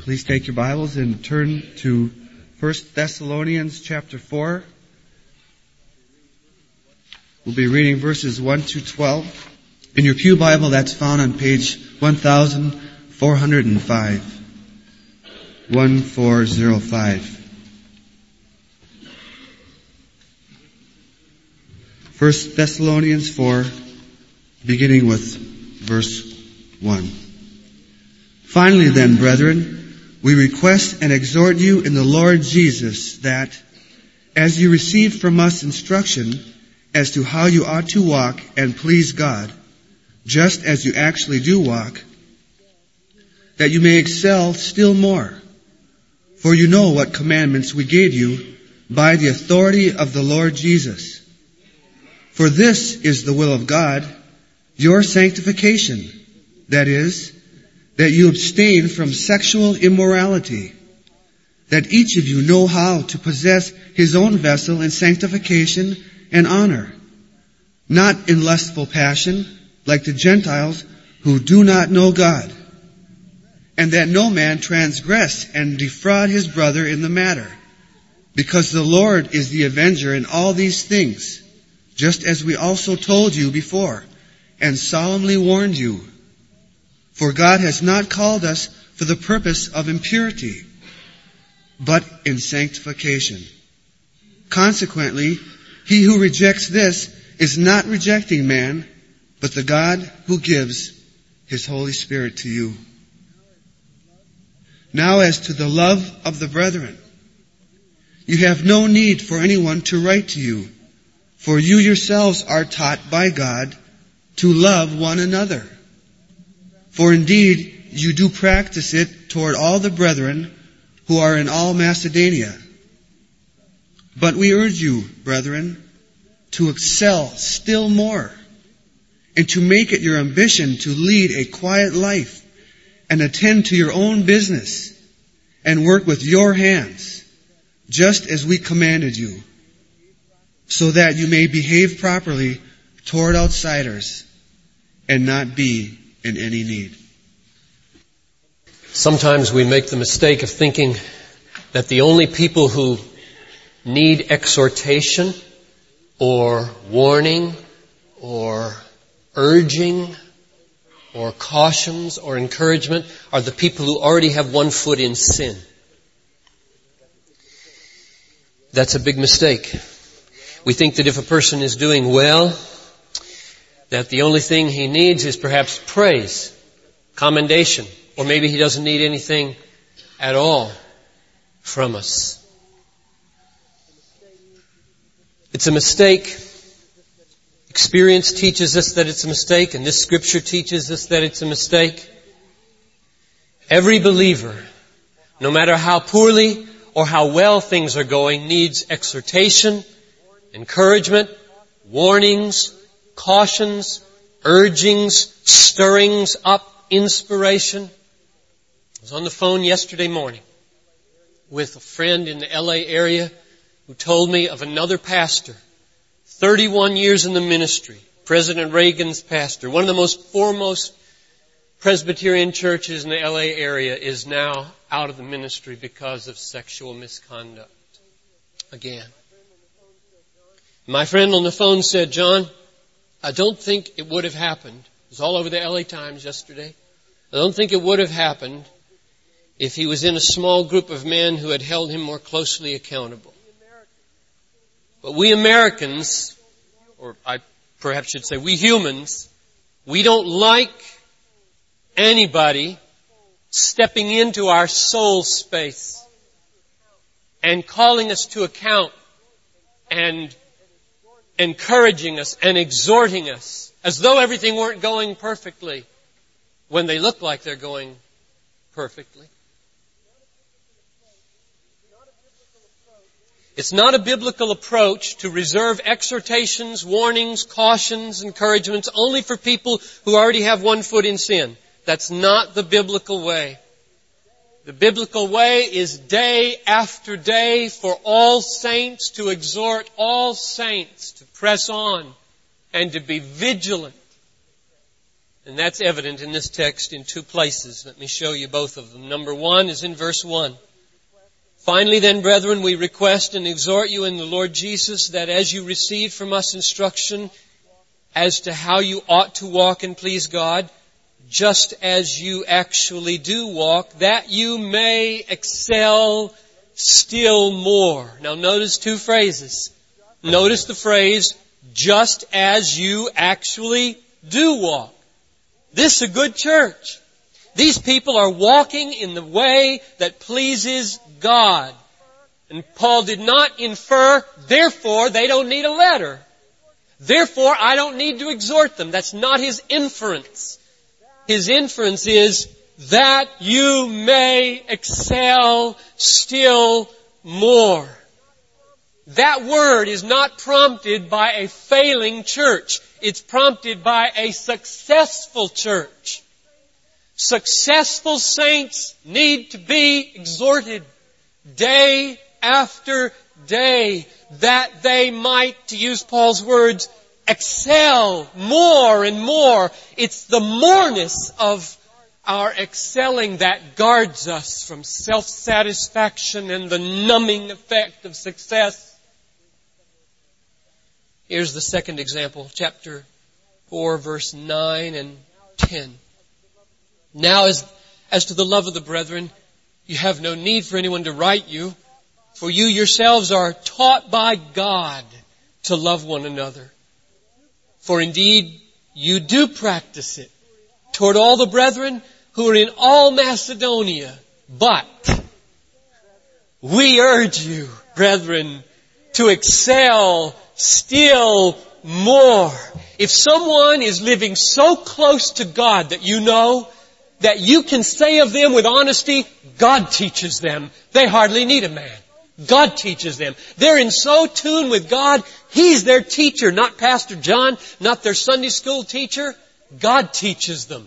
Please take your Bibles and turn to 1 Thessalonians chapter 4. We'll be reading verses 1 to 12. In your Pew Bible, that's found on page 1405. 1405. 1 Thessalonians 4, beginning with verse 1. Finally then, brethren, we request and exhort you in the Lord Jesus that, as you receive from us instruction as to how you ought to walk and please God, just as you actually do walk, that you may excel still more. For you know what commandments we gave you by the authority of the Lord Jesus. For this is the will of God, your sanctification, that is, that you abstain from sexual immorality, that each of you know how to possess his own vessel in sanctification and honor, not in lustful passion, like the Gentiles who do not know God, and that no man transgress and defraud his brother in the matter, because the Lord is the avenger in all these things, just as we also told you before, and solemnly warned you for God has not called us for the purpose of impurity, but in sanctification. Consequently, he who rejects this is not rejecting man, but the God who gives his Holy Spirit to you. Now as to the love of the brethren, you have no need for anyone to write to you, for you yourselves are taught by God to love one another. For indeed, you do practice it toward all the brethren who are in all Macedonia. But we urge you, brethren, to excel still more and to make it your ambition to lead a quiet life and attend to your own business and work with your hands, just as we commanded you, so that you may behave properly toward outsiders and not be in any need. Sometimes we make the mistake of thinking that the only people who need exhortation or warning or urging or cautions or encouragement are the people who already have one foot in sin. That's a big mistake. We think that if a person is doing well, that the only thing he needs is perhaps praise, commendation, or maybe he doesn't need anything at all from us. It's a mistake. Experience teaches us that it's a mistake, and this scripture teaches us that it's a mistake. Every believer, no matter how poorly or how well things are going, needs exhortation, encouragement, warnings, cautions, urgings, stirrings up, inspiration. I was on the phone yesterday morning with a friend in the LA area who told me of another pastor, 31 years in the ministry, President Reagan's pastor, one of the most foremost Presbyterian churches in the LA area is now out of the ministry because of sexual misconduct. Again. My friend on the phone said, John, I don't think it would have happened. It was all over the LA Times yesterday. I don't think it would have happened if he was in a small group of men who had held him more closely accountable. But we Americans, or I perhaps should say we humans, we don't like anybody stepping into our soul space and calling us to account and encouraging us and exhorting us as though everything weren't going perfectly when they look like they're going perfectly. It's not a biblical approach to reserve exhortations, warnings, cautions, encouragements only for people who already have one foot in sin. That's not the biblical way. The biblical way is day after day for all saints to exhort all saints to press on and to be vigilant And that's evident in this text in two places. Let me show you both of them. Number one is in verse one. Finally then, brethren, we request and exhort you in the Lord Jesus that as you receive from us instruction as to how you ought to walk and please God, just as you actually do walk, that you may excel still more. Now notice two phrases. Notice the phrase, just as you actually do walk. This is a good church. These people are walking in the way that pleases God. And Paul did not infer, therefore they don't need a letter. Therefore I don't need to exhort them. That's not his inference. His inference is that you may excel still more. That word is not prompted by a failing church. It's prompted by a successful church. Successful saints need to be exhorted day after day that they might, to use Paul's words, excel more and more. It's the moreness of our excelling that guards us from self-satisfaction and the numbing effect of success. Here's the second example, chapter 4, verse 9 and 10. Now as, as to the love of the brethren, you have no need for anyone to write you, for you yourselves are taught by God to love one another. For indeed, you do practice it toward all the brethren who are in all Macedonia. But we urge you, brethren, to excel still more. If someone is living so close to God that you know that you can say of them with honesty, God teaches them. They hardly need a man. God teaches them. They're in so tune with God, He's their teacher, not Pastor John, not their Sunday school teacher. God teaches them.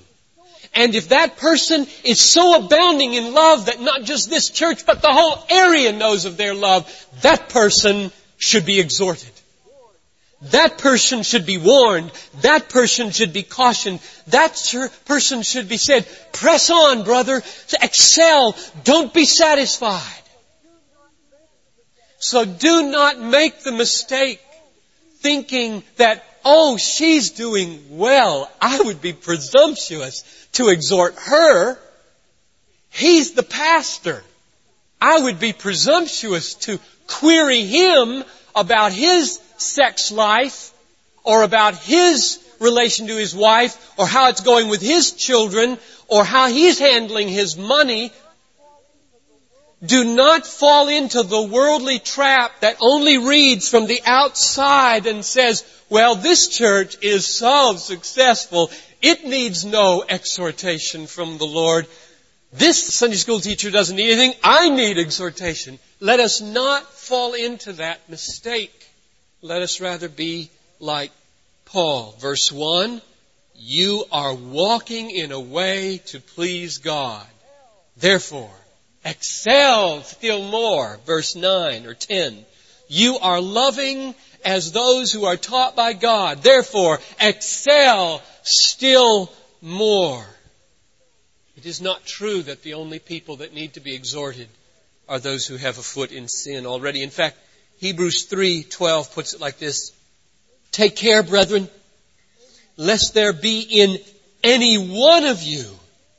And if that person is so abounding in love that not just this church, but the whole area knows of their love, that person should be exhorted. That person should be warned. That person should be cautioned. That person should be said, press on, brother. Excel. Don't be satisfied. So do not make the mistake thinking that, oh, she's doing well. I would be presumptuous to exhort her. He's the pastor. I would be presumptuous to query him about his sex life or about his relation to his wife or how it's going with his children or how he's handling his money. Do not fall into the worldly trap that only reads from the outside and says, well, this church is so successful, it needs no exhortation from the Lord. This Sunday school teacher doesn't need anything, I need exhortation. Let us not fall into that mistake. Let us rather be like Paul. Verse 1, you are walking in a way to please God. Therefore, excel still more. Verse 9 or 10. You are loving as those who are taught by God. Therefore, excel still more. It is not true that the only people that need to be exhorted are those who have a foot in sin already. In fact, Hebrews 3:12 puts it like this. Take care, brethren, lest there be in any one of you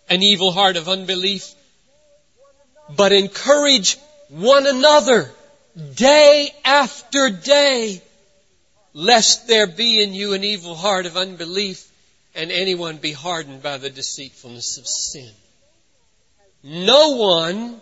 an evil heart of unbelief, but encourage one another day after day, lest there be in you an evil heart of unbelief and anyone be hardened by the deceitfulness of sin. No one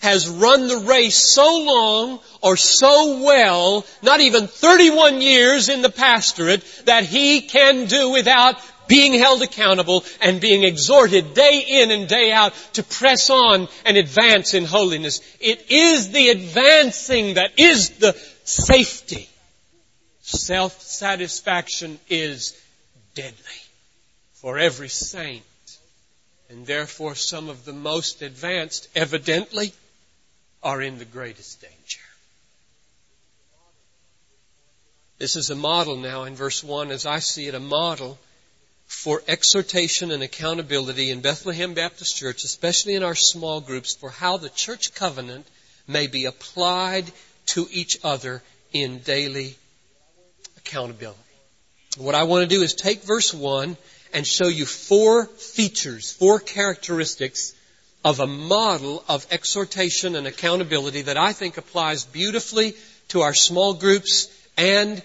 has run the race so long or so well, not even 31 years in the pastorate, that he can do without being held accountable and being exhorted day in and day out to press on and advance in holiness. It is the advancing that is the safety. Self-satisfaction is deadly for every saint. And therefore some of the most advanced, evidently, are in the greatest danger. This is a model now in verse 1, as I see it, a model for exhortation and accountability in Bethlehem Baptist Church, especially in our small groups, for how the church covenant may be applied to each other in daily accountability. What I want to do is take verse 1 and show you four features, four characteristics of a model of exhortation and accountability that I think applies beautifully to our small groups and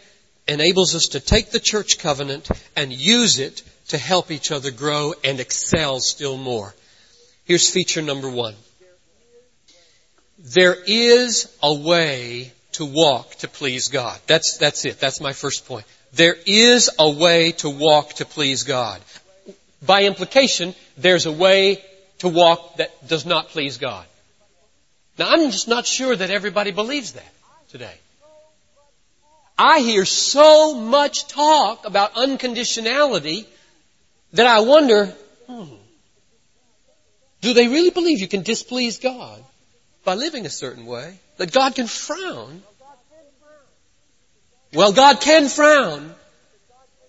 enables us to take the church covenant and use it to help each other grow and excel still more. Here's feature number one. There is a way to walk to please God. That's, that's it. That's my first point. There is a way to walk to please God. By implication, there's a way to walk that does not please God. Now I'm just not sure that everybody believes that today. I hear so much talk about unconditionality that I wonder, hmm, do they really believe you can displease God by living a certain way? That God can frown? Well, God can frown.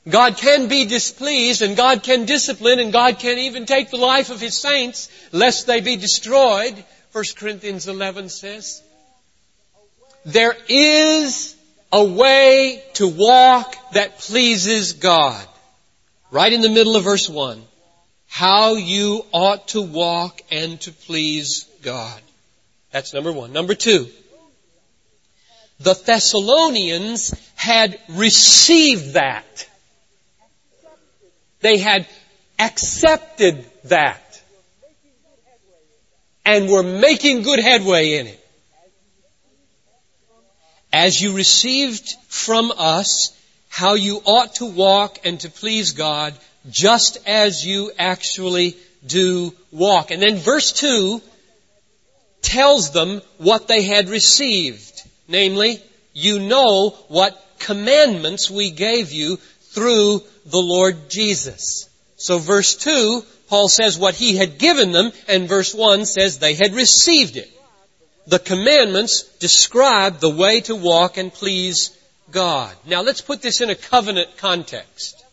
God can be displeased and God can discipline and God can even take the life of His saints lest they be destroyed, 1 Corinthians 11 says. There is a way to walk that pleases God. Right in the middle of verse 1. How you ought to walk and to please God. That's number one. Number two. The Thessalonians had received that. They had accepted that. And were making good headway in it as you received from us how you ought to walk and to please God just as you actually do walk. And then verse 2 tells them what they had received. Namely, you know what commandments we gave you through the Lord Jesus. So verse 2, Paul says what he had given them, and verse 1 says they had received it the commandments describe the way to walk and please God. Now let's put this in a covenant context.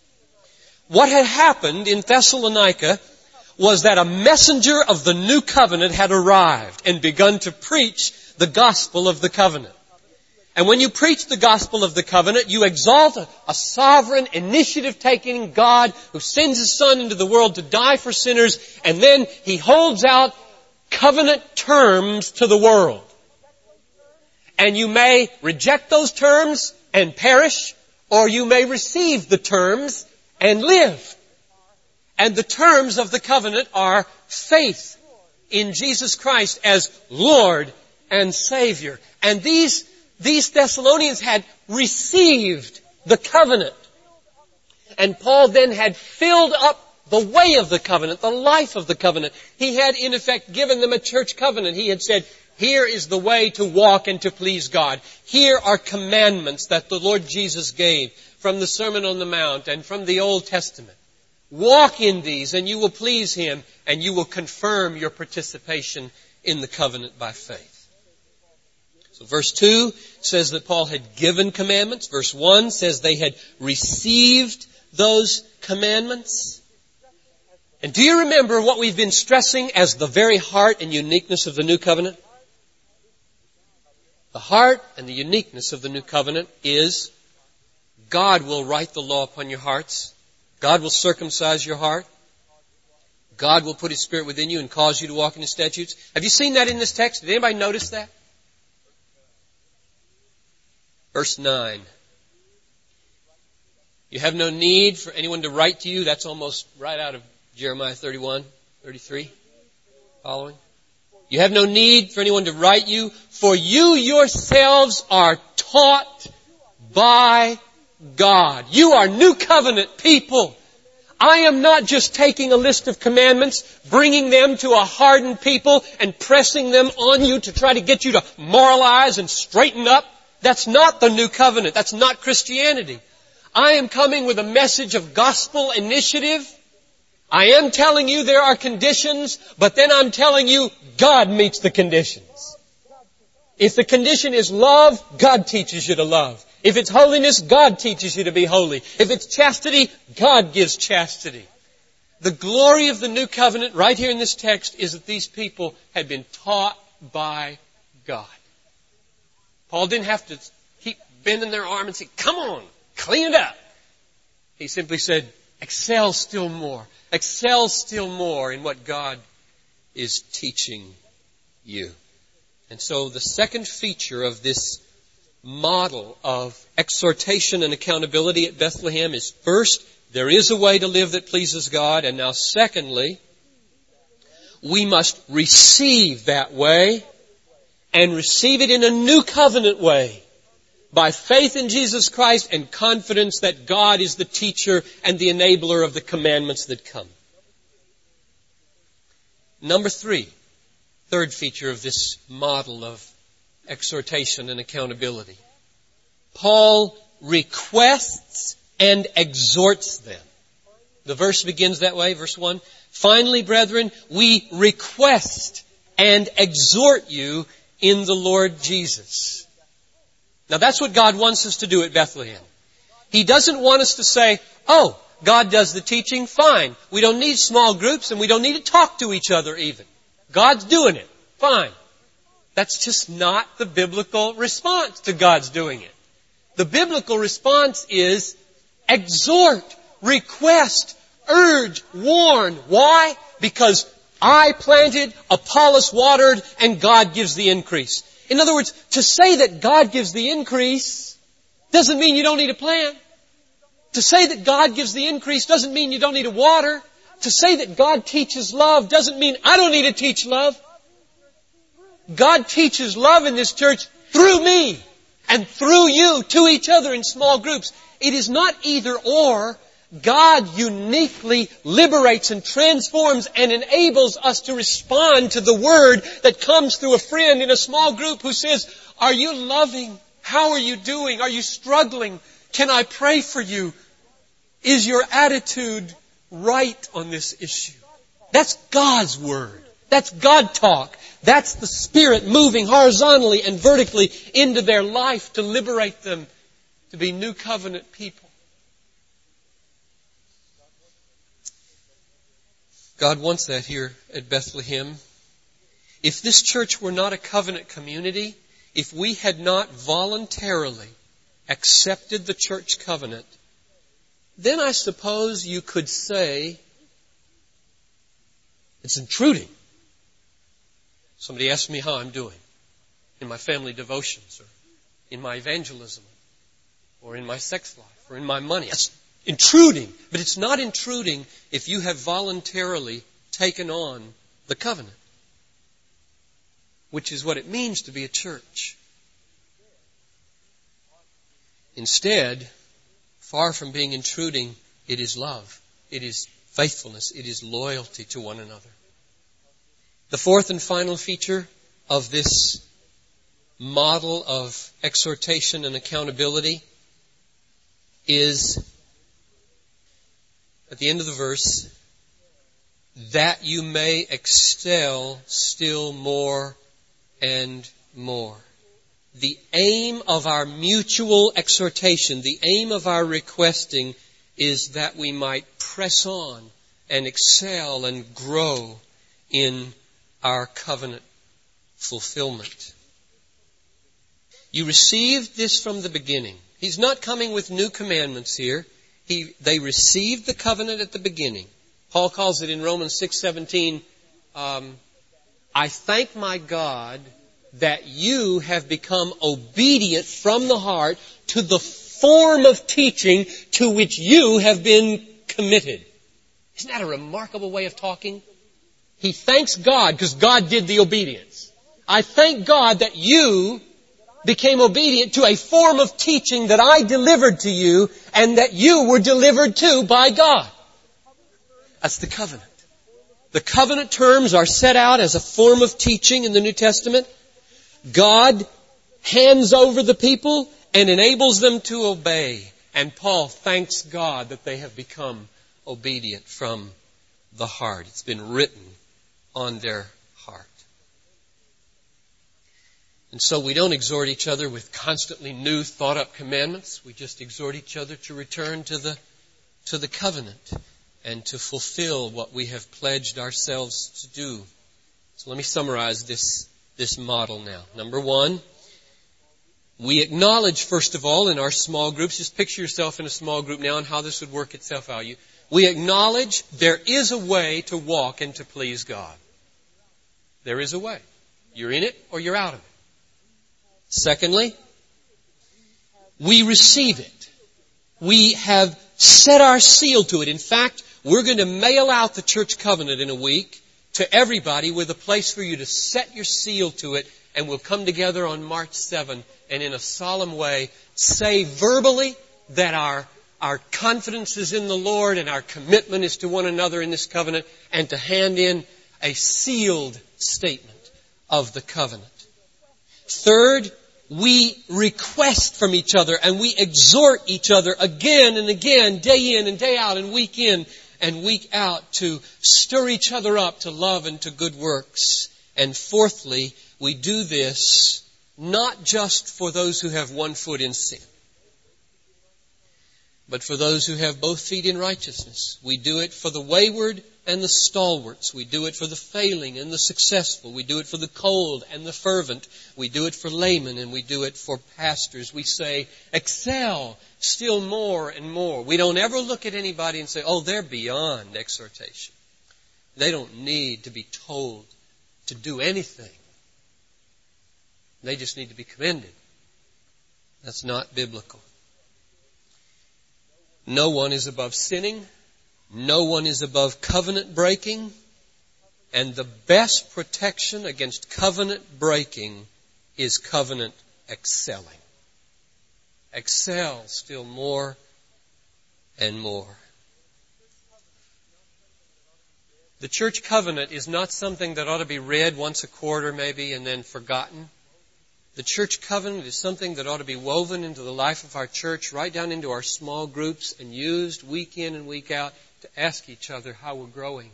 What had happened in Thessalonica was that a messenger of the new covenant had arrived and begun to preach the gospel of the covenant. And when you preach the gospel of the covenant, you exalt a, a, sovereign, initiative-taking God who sends His Son into the world to die for sinners, and then He holds out covenant terms to the world. And you may reject those terms and perish, or you may receive the terms and live. And the terms of the covenant are faith in Jesus Christ as Lord and Savior. And these, these Thessalonians had received the covenant. And Paul then had filled up the way of the covenant, the life of the covenant. He had in effect given them a church covenant. He had said, here is the way to walk and to please God. Here are commandments that the Lord Jesus gave from the Sermon on the Mount and from the Old Testament. Walk in these and you will please Him and you will confirm your participation in the covenant by faith. So verse 2 says that Paul had given commandments. Verse 1 says they had received those commandments. And do you remember what we've been stressing as the very heart and uniqueness of the new covenant? The heart and the uniqueness of the new covenant is God will write the law upon your hearts. God will circumcise your heart. God will put His Spirit within you and cause you to walk in His statutes. Have you seen that in this text? Did anybody notice that? Verse 9. You have no need for anyone to write to you. That's almost right out of Jeremiah 31, 33, following. You have no need for anyone to write you, for you yourselves are taught by God. You are new covenant people. I am not just taking a list of commandments, bringing them to a hardened people and pressing them on you to try to get you to moralize and straighten up. That's not the new covenant. That's not Christianity. I am coming with a message of gospel initiative I am telling you there are conditions, but then I'm telling you God meets the conditions. If the condition is love, God teaches you to love. If it's holiness, God teaches you to be holy. If it's chastity, God gives chastity. The glory of the new covenant right here in this text is that these people had been taught by God. Paul didn't have to keep bending their arm and say, come on, clean it up. He simply said, excel still more. Excel still more in what God is teaching you. And so the second feature of this model of exhortation and accountability at Bethlehem is first, there is a way to live that pleases God, and now secondly, we must receive that way and receive it in a new covenant way by faith in Jesus Christ and confidence that God is the teacher and the enabler of the commandments that come. Number three, third feature of this model of exhortation and accountability. Paul requests and exhorts them. The verse begins that way, verse 1. Finally, brethren, we request and exhort you in the Lord Jesus. Now that's what God wants us to do at Bethlehem. He doesn't want us to say, oh, God does the teaching, fine. We don't need small groups and we don't need to talk to each other even. God's doing it, fine. That's just not the biblical response to God's doing it. The biblical response is exhort, request, urge, warn. Why? Because I planted, Apollos watered, and God gives the increase. In other words, to say that God gives the increase doesn't mean you don't need a plant. To say that God gives the increase doesn't mean you don't need a water. To say that God teaches love doesn't mean I don't need to teach love. God teaches love in this church through me and through you to each other in small groups. It is not either or. God uniquely liberates and transforms and enables us to respond to the word that comes through a friend in a small group who says, are you loving? How are you doing? Are you struggling? Can I pray for you? Is your attitude right on this issue? That's God's word. That's God talk. That's the Spirit moving horizontally and vertically into their life to liberate them to be new covenant people. God wants that here at Bethlehem. If this church were not a covenant community, if we had not voluntarily accepted the church covenant, then I suppose you could say it's intruding. Somebody asked me how I'm doing in my family devotions or in my evangelism or in my sex life or in my money. That's intruding. But it's not intruding if you have voluntarily taken on the covenant, which is what it means to be a church. Instead, far from being intruding, it is love. It is faithfulness. It is loyalty to one another. The fourth and final feature of this model of exhortation and accountability is at the end of the verse, that you may excel still more and more. The aim of our mutual exhortation, the aim of our requesting is that we might press on and excel and grow in our covenant fulfillment. You received this from the beginning. He's not coming with new commandments here. He, they received the covenant at the beginning. Paul calls it in Romans 6:17. Um, I thank my God that you have become obedient from the heart to the form of teaching to which you have been committed. Isn't that a remarkable way of talking? He thanks God because God did the obedience. I thank God that you became obedient to a form of teaching that I delivered to you and that you were delivered to by God. That's the covenant. The covenant terms are set out as a form of teaching in the New Testament. God hands over the people and enables them to obey. And Paul thanks God that they have become obedient from the heart. It's been written on their heart. And so we don't exhort each other with constantly new thought up commandments. We just exhort each other to return to the, to the covenant and to fulfill what we have pledged ourselves to do. So let me summarize this, this model now. Number one, we acknowledge, first of all, in our small groups, just picture yourself in a small group now and how this would work itself out. You, we acknowledge there is a way to walk and to please God. There is a way. You're in it or you're out of it. Secondly, we receive it. We have set our seal to it. In fact, we're going to mail out the church covenant in a week to everybody with a place for you to set your seal to it and we'll come together on March 7 and in a solemn way say verbally that our, our confidence is in the Lord and our commitment is to one another in this covenant and to hand in a sealed statement of the covenant. Third, we request from each other and we exhort each other again and again, day in and day out and week in and week out to stir each other up to love and to good works. And fourthly, we do this not just for those who have one foot in sin, but for those who have both feet in righteousness. We do it for the wayward and the stalwarts. We do it for the failing and the successful. We do it for the cold and the fervent. We do it for laymen and we do it for pastors. We say, excel still more and more. We don't ever look at anybody and say, oh, they're beyond exhortation. They don't need to be told to do anything. They just need to be commended. That's not biblical. No one is above sinning. No one is above covenant breaking. And the best protection against covenant breaking is covenant excelling. Excel still more and more. The church covenant is not something that ought to be read once a quarter maybe and then forgotten. The church covenant is something that ought to be woven into the life of our church, right down into our small groups, and used week in and week out to ask each other how we're growing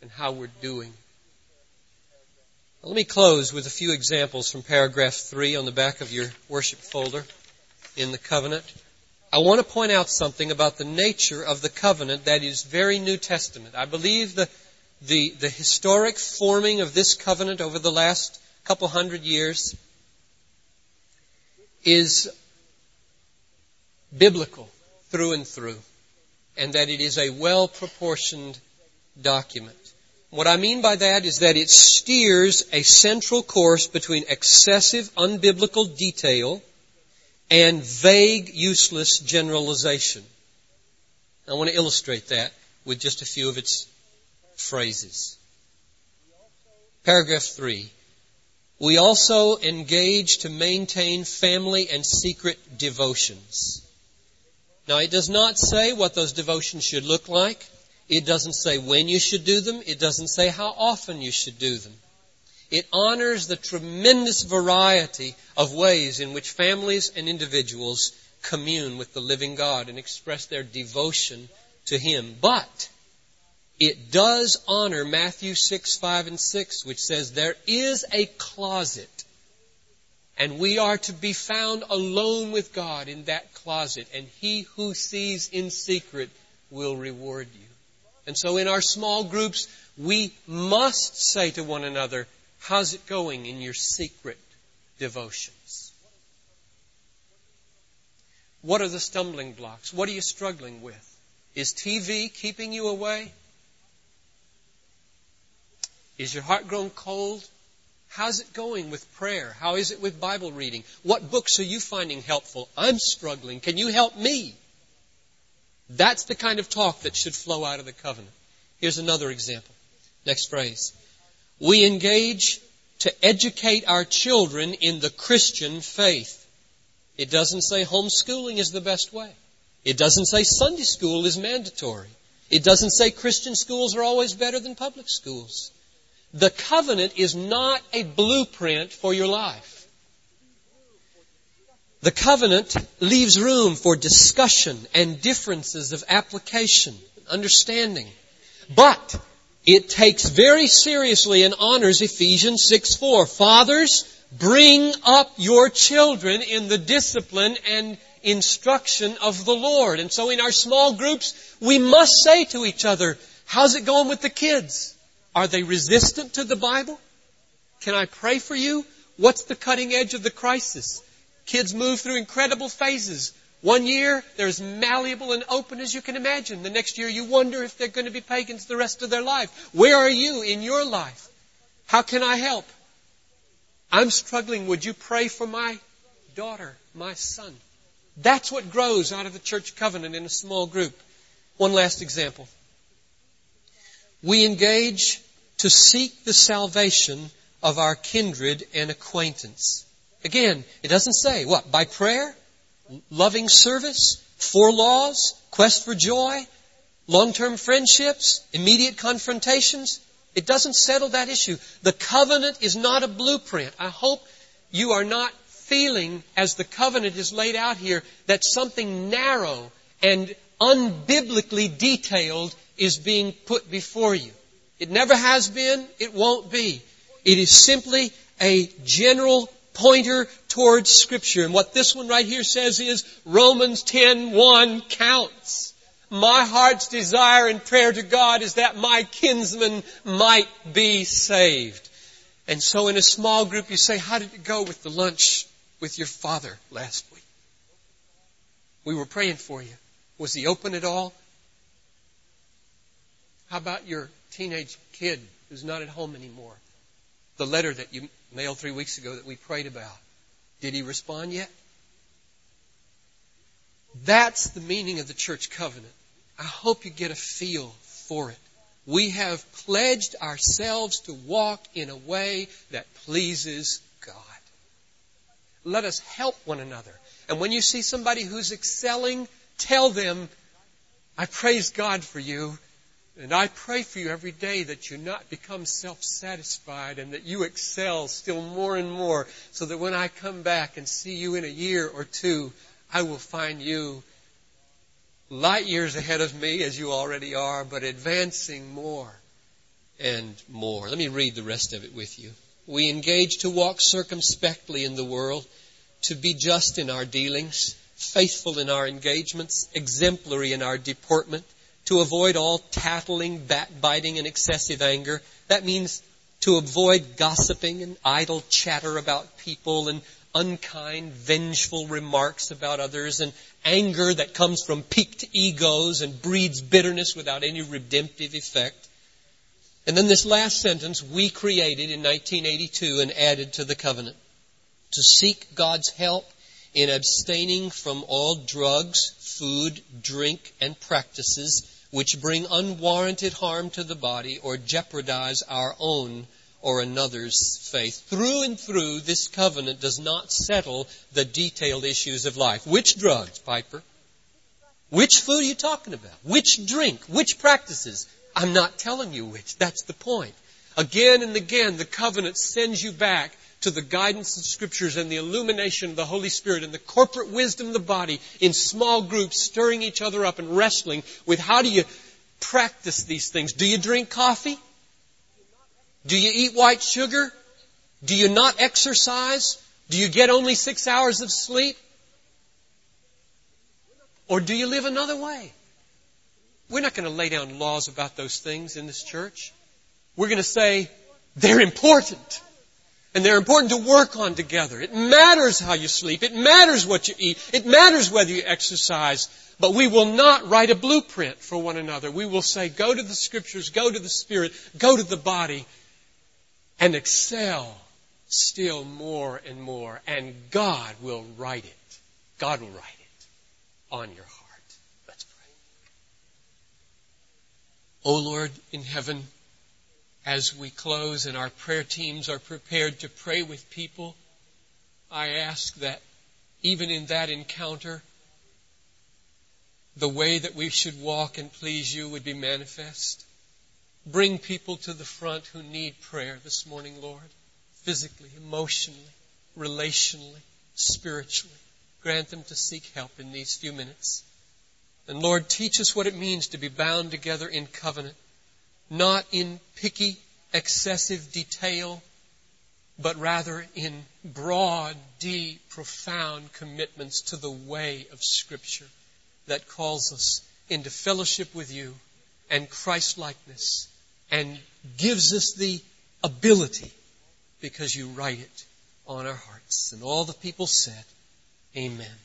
and how we're doing. Now, let me close with a few examples from paragraph 3 on the back of your worship folder in the covenant. I want to point out something about the nature of the covenant that is very New Testament. I believe the, the, the historic forming of this covenant over the last couple hundred years is biblical through and through, and that it is a well proportioned document. What I mean by that is that it steers a central course between excessive unbiblical detail and vague, useless generalization. I want to illustrate that with just a few of its phrases. Paragraph 3 we also engage to maintain family and secret devotions. Now, it does not say what those devotions should look like. It doesn't say when you should do them. It doesn't say how often you should do them. It honors the tremendous variety of ways in which families and individuals commune with the living God and express their devotion to Him. But it does honor Matthew 6, 5, and 6, which says there is a closet. And we are to be found alone with God in that closet. And he who sees in secret will reward you. And so in our small groups, we must say to one another, how's it going in your secret devotions? What are the stumbling blocks? What are you struggling with? Is TV keeping you away? Is your heart grown cold? How's it going with prayer? How is it with Bible reading? What books are you finding helpful? I'm struggling. Can you help me? That's the kind of talk that should flow out of the covenant. Here's another example. Next phrase. We engage to educate our children in the Christian faith. It doesn't say homeschooling is the best way. It doesn't say Sunday school is mandatory. It doesn't say Christian schools are always better than public schools. The covenant is not a blueprint for your life. The covenant leaves room for discussion and differences of application, understanding. But it takes very seriously and honors Ephesians 6 4. Fathers, Bring up your children in the discipline and instruction of the Lord. And so in our small groups, we must say to each other, how's it going with the kids? Are they resistant to the Bible? Can I pray for you? What's the cutting edge of the crisis? Kids move through incredible phases. One year, they're as malleable and open as you can imagine. The next year, you wonder if they're going to be pagans the rest of their life. Where are you in your life? How can I help? I'm struggling. Would you pray for my daughter, my son? That's what grows out of the church covenant in a small group. One last example. We engage to seek the salvation of our kindred and acquaintance. Again, it doesn't say what? By prayer? Loving service? Four laws? Quest for joy? Long-term friendships? Immediate confrontations? It doesn't settle that issue. The covenant is not a blueprint. I hope you are not feeling, as the covenant is laid out here, that something narrow and unbiblically detailed is being put before you. It never has been, it won't be. It is simply a general pointer towards Scripture. And what this one right here says is Romans 10:1 counts. My heart's desire and prayer to God is that my kinsman might be saved. And so in a small group you say, how did it go with the lunch with your father last week? We were praying for you. Was he open at all? How about your teenage kid who's not at home anymore? The letter that you mailed three weeks ago that we prayed about. Did he respond yet? That's the meaning of the church covenant. I hope you get a feel for it. We have pledged ourselves to walk in a way that pleases God. Let us help one another. And when you see somebody who's excelling, tell them, I praise God for you. And I pray for you every day that you not become self-satisfied and that you excel still more and more so that when I come back and see you in a year or two, I will find you light years ahead of me as you already are, but advancing more and more. Let me read the rest of it with you. We engage to walk circumspectly in the world, to be just in our dealings, faithful in our engagements, exemplary in our deportment, to avoid all tattling, backbiting, and excessive anger. That means to avoid gossiping and idle chatter about people and unkind, vengeful remarks about others and anger that comes from piqued egos and breeds bitterness without any redemptive effect. And then this last sentence we created in 1982 and added to the covenant. To seek God's help in abstaining from all drugs, food, drink, and practices which bring unwarranted harm to the body or jeopardize our own or another's faith. Through and through, this covenant does not settle the detailed issues of life. Which drugs, Piper? Which food are you talking about? Which drink? Which practices? I'm not telling you which. That's the point. Again and again, the covenant sends you back to the guidance of scriptures and the illumination of the Holy Spirit and the corporate wisdom of the body in small groups, stirring each other up and wrestling with how do you practice these things? Do you drink coffee? Do you eat white sugar? Do you not exercise? Do you get only six hours of sleep? Or do you live another way? We're not going to lay down laws about those things in this church. We're going to say they're important. And they're important to work on together. It matters how you sleep. It matters what you eat. It matters whether you exercise. But we will not write a blueprint for one another. We will say, go to the scriptures, go to the spirit, go to the body, and excel still more and more. And God will write it. God will write it on your heart. Let's pray. O Lord in heaven, as we close and our prayer teams are prepared to pray with people, I ask that even in that encounter, the way that we should walk and please you would be manifest. Bring people to the front who need prayer this morning, Lord, physically, emotionally, relationally, spiritually. Grant them to seek help in these few minutes. And Lord, teach us what it means to be bound together in covenant not in picky, excessive detail, but rather in broad, deep, profound commitments to the way of Scripture that calls us into fellowship with you and Christlikeness and gives us the ability because you write it on our hearts. And all the people said, Amen.